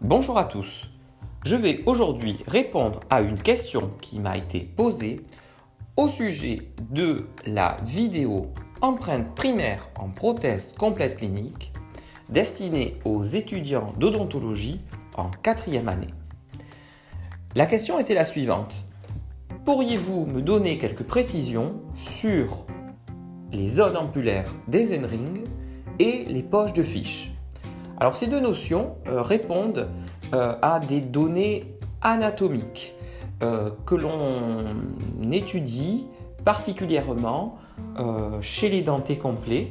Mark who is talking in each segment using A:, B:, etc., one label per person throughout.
A: Bonjour à tous. Je vais aujourd'hui répondre à une question qui m'a été posée au sujet de la vidéo empreinte primaire en prothèse complète clinique destinée aux étudiants d'odontologie en quatrième année. La question était la suivante. Pourriez-vous me donner quelques précisions sur les zones ampulaires des N-ring et les poches de fiches? Alors ces deux notions euh, répondent euh, à des données anatomiques euh, que l'on étudie particulièrement chez les dentés complets,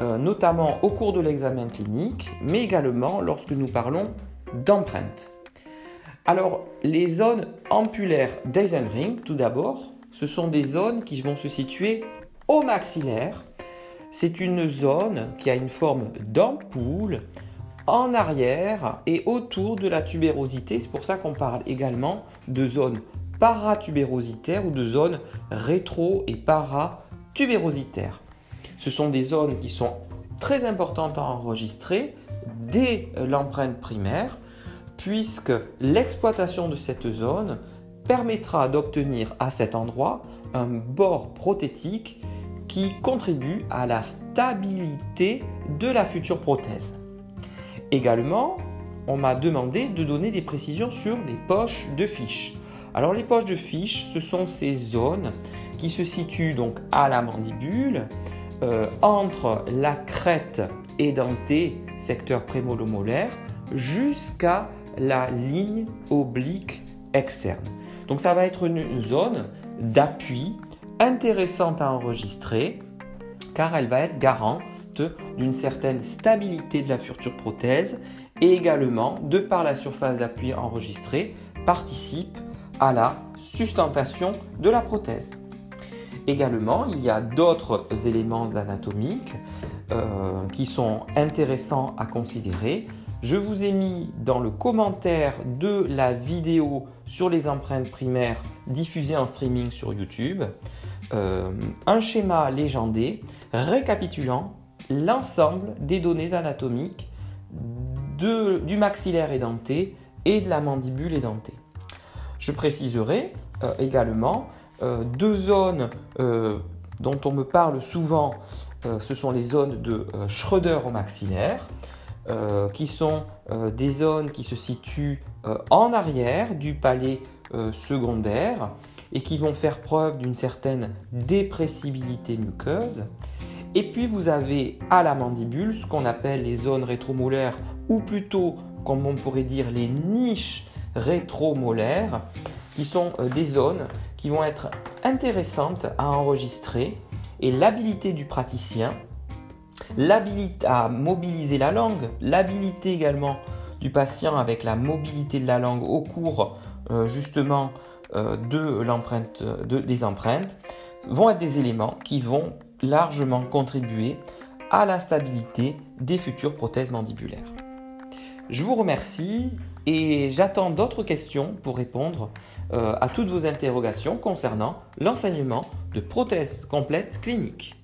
A: notamment au cours de l'examen clinique, mais également lorsque nous parlons d'empreintes. Alors, les zones ampulaires d'Eisenring, tout d'abord, ce sont des zones qui vont se situer au maxillaire. C'est une zone qui a une forme d'ampoule en arrière et autour de la tubérosité. C'est pour ça qu'on parle également de zone paratubérositaire ou de zone rétro- et paratubérositaire. Ce sont des zones qui sont très importantes à enregistrer dès l'empreinte primaire puisque l'exploitation de cette zone permettra d'obtenir à cet endroit un bord prothétique qui contribue à la stabilité de la future prothèse. Également, on m'a demandé de donner des précisions sur les poches de fiches. Alors les poches de fiches, ce sont ces zones qui se situent donc à la mandibule, euh, entre la crête édentée, secteur prémolomolaire, jusqu'à la ligne oblique externe. Donc ça va être une zone d'appui intéressante à enregistrer car elle va être garante d'une certaine stabilité de la future prothèse et également, de par la surface d'appui enregistrée, participe à la sustentation de la prothèse. Également, il y a d'autres éléments anatomiques euh, qui sont intéressants à considérer. Je vous ai mis dans le commentaire de la vidéo sur les empreintes primaires diffusée en streaming sur YouTube euh, un schéma légendé récapitulant l'ensemble des données anatomiques du maxillaire édenté et de la mandibule édentée. Je préciserai euh, également euh, deux zones dont on me parle souvent, ce sont les zones de Schroeder au maxillaire. Euh, qui sont euh, des zones qui se situent euh, en arrière du palais secondaire et qui vont faire preuve d'une certaine dépressibilité muqueuse. Et puis vous avez à la mandibule ce qu'on appelle les zones rétromolaires ou plutôt comme on pourrait dire les niches rétromolaires qui sont des zones qui vont être intéressantes à enregistrer et l'habilité du praticien l'habilité à mobiliser la langue, l'habilité également du patient avec la mobilité de la langue au cours euh, justement euh, de l'empreinte, des empreintes, vont être des éléments qui vont largement contribuer à la stabilité des futures prothèses mandibulaires. Je vous remercie et j'attends d'autres questions pour répondre euh, à toutes vos interrogations concernant l'enseignement de prothèses complètes cliniques.